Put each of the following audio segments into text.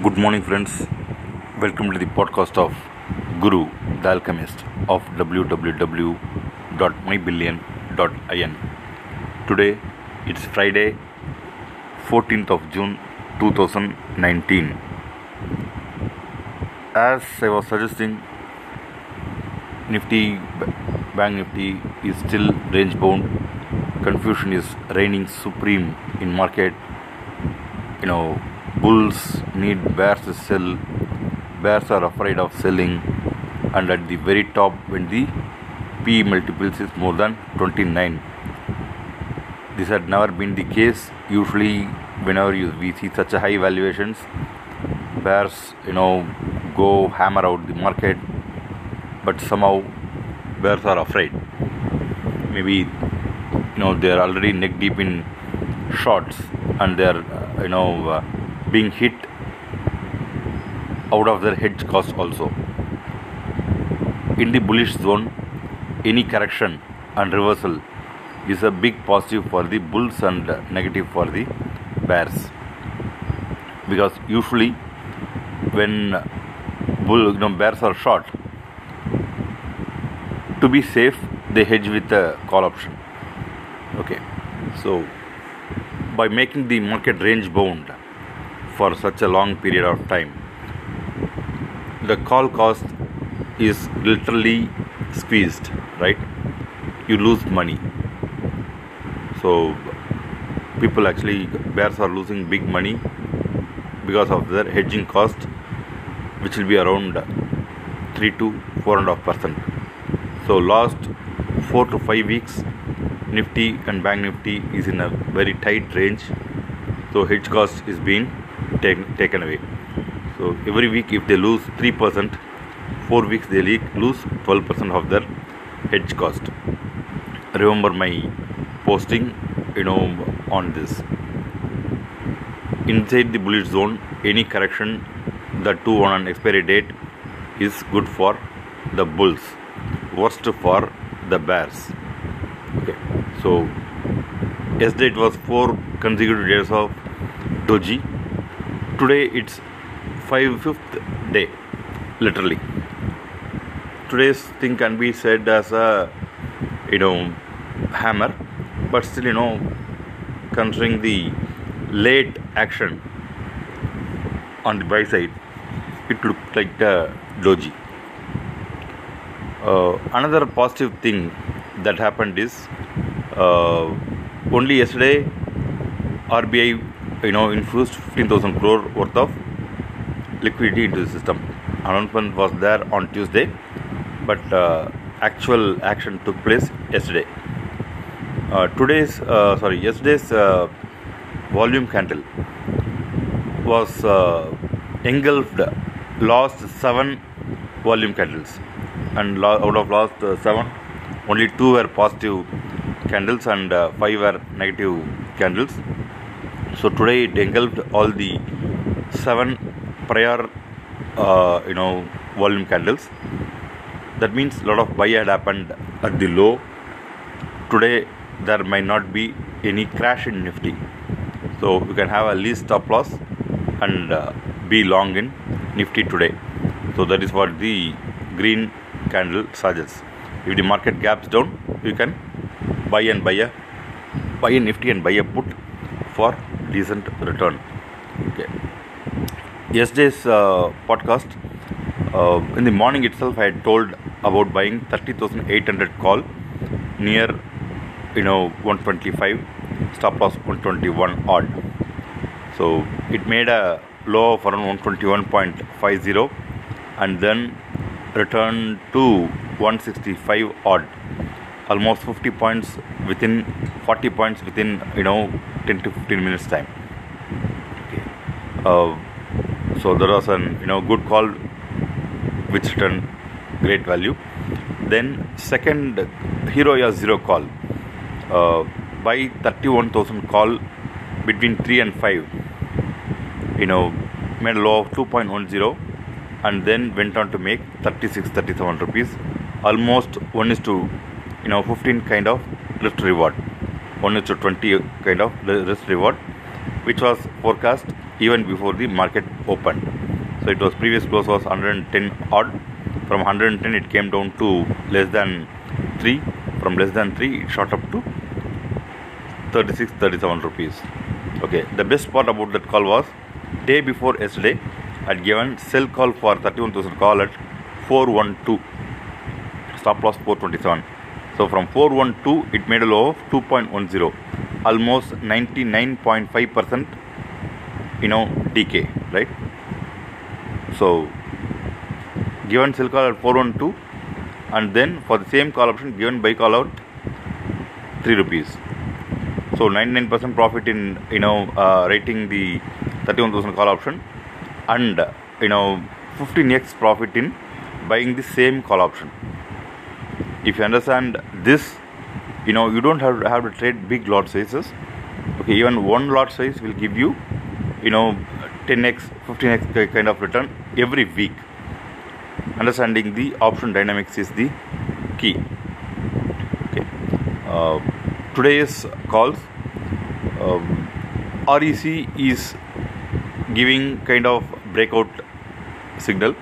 Good morning, friends. Welcome to the podcast of Guru, the Alchemist of www.mybillion.in. Today, it's Friday, 14th of June 2019. As I was suggesting, Nifty, Bank Nifty is still range bound. Confusion is reigning supreme in market. You know, bulls need bears to sell. Bears are afraid of selling, and at the very top, when the P multiples is more than 29. This had never been the case. Usually, whenever you, we see such a high valuations, bears, you know, go hammer out the market but somehow bears are afraid. Maybe you know they are already neck deep in shorts and they are uh, you know uh, being hit out of their hedge cost also. In the bullish zone, any correction and reversal is a big positive for the bulls and negative for the bears. Because usually when bull you know bears are short to be safe they hedge with a call option. Okay. So by making the market range bound for such a long period of time. The call cost is literally squeezed right? You lose money. So people actually bears are losing big money because of their hedging cost which will be around 3 to 4 and a half percent. So last four to five weeks, Nifty and Bank Nifty is in a very tight range. So hedge cost is being take, taken away. So every week, if they lose three percent, four weeks they lose twelve percent of their hedge cost. Remember my posting, you know, on this. Inside the bullish zone, any correction that two on an expiry date is good for the bulls worst for the Bears. Okay, so yesterday it was four consecutive days of doji. Today it's five fifth day, literally. Today's thing can be said as a you know hammer, but still you know considering the late action on the buy side, it looked like the doji. Uh, another positive thing that happened is uh, only yesterday RBI you know infused 15,000 crore worth of liquidity into the system. Announcement was there on Tuesday, but uh, actual action took place yesterday. Uh, today's uh, sorry yesterday's uh, volume candle was engulfed lost seven volume candles and out of last uh, seven, only two were positive candles and uh, five were negative candles. So today it engulfed all the seven prior, uh, you know, volume candles. That means a lot of buy had happened at the low. Today there might not be any crash in Nifty. So you can have a least stop loss and uh, be long in Nifty today. So that is what the green candle suggests. If the market gaps down, you can buy and buy a buy a nifty and buy a put for decent return. Okay. Yesterday's uh, podcast, uh, in the morning itself, I had told about buying 30,800 call near, you know, 125, stop loss 121 odd. So it made a low of around 121.50 and then returned to 165 odd almost 50 points within 40 points within you know 10 to 15 minutes time. Okay. uh, so there was an you know good call which returned great value. Then second hero ya zero call. Uh, by 31000 call between 3 and 5 you know made a low of 2.10 and then went on to make 36 37 rupees. Almost 1 is to you know 15 kind of risk reward 1 to 20 kind of risk reward which was forecast even before the market opened. So it was previous close was 110 odd. From 110 it came down to less than 3. From less than 3 it shot up to 36 37 rupees. Okay, the best part about that call was day before yesterday i'd given sell call for 31,000 call at 412 stop loss 427 so from 412 it made a low of 2.10 almost 99.5 percent you know decay right? So given sell call at 412 and then for the same call option given buy call out 3 rupees. So 99% profit in you know uh, rating the 31000 call option and you know 15x profit in buying the same call option if you understand this you know you don't have, have to trade big lot sizes. Okay even one lot size will give you you know 10x 15x kind of return every week. Understanding the option dynamics is the key. Okay. Uh, today's calls um, rec is giving kind of breakout signal.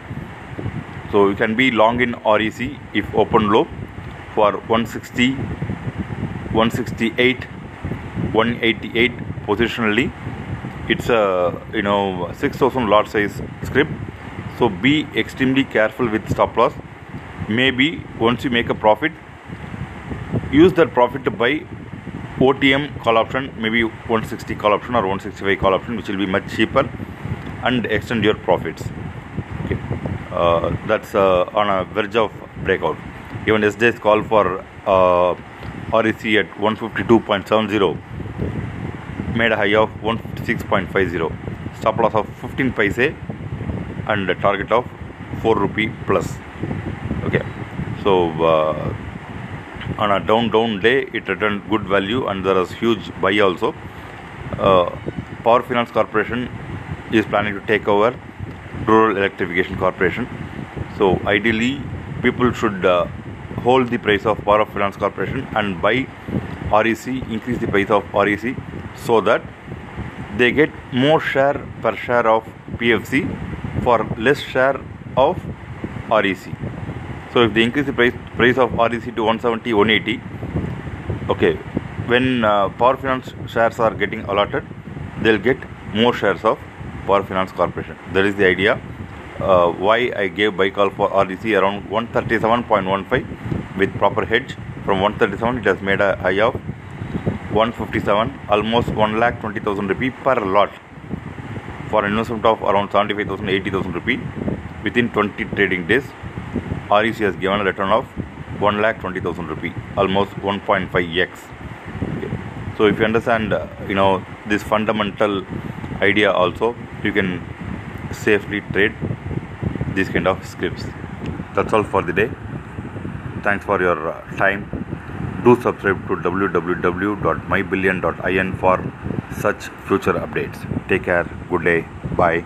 So you can be long in rec if open low for 160 168 188 positionally. It's a you know 6000 lot size script. So be extremely careful with stop loss. Maybe once you make a profit use that profit to buy OTM call option maybe 160 call option or 165 call option which will be much cheaper and extend your profits. Okay. Uh, that's uh, on a verge of breakout even yesterday's call for uh, REC at 152.70 made a high of 156.50 stop loss of 15 paise and a target of 4 rupee plus. Okay. So uh, on a down down day it returned good value and there was huge buy also. Uh, power finance corporation is planning to take over rural electrification corporation. So ideally people should uh, hold the price of power finance corporation and buy rec increase the price of rec so that they get more share per share of pfc for less share of rec so if they increase the price price of REC to 170, 180, okay, when uh, Power Finance shares are getting allotted, they'll get more shares of Power Finance Corporation. That is the idea. Uh, why I gave buy call for REC around 137.15 with proper hedge. From 137, it has made a high of 157, almost 1 lakh 20,000 rupee per lot for an investment of around 75,000, 80,000 rupee within 20 trading days. REC has given a return of 1 lakh 20,000 rupee, almost 1.5x. So if you understand, you know, this fundamental idea also, you can safely trade these kind of scripts. That's all for the day. Thanks for your uh, time. Do subscribe to www.mybillion.in for such future updates. Take care. Good day. Bye.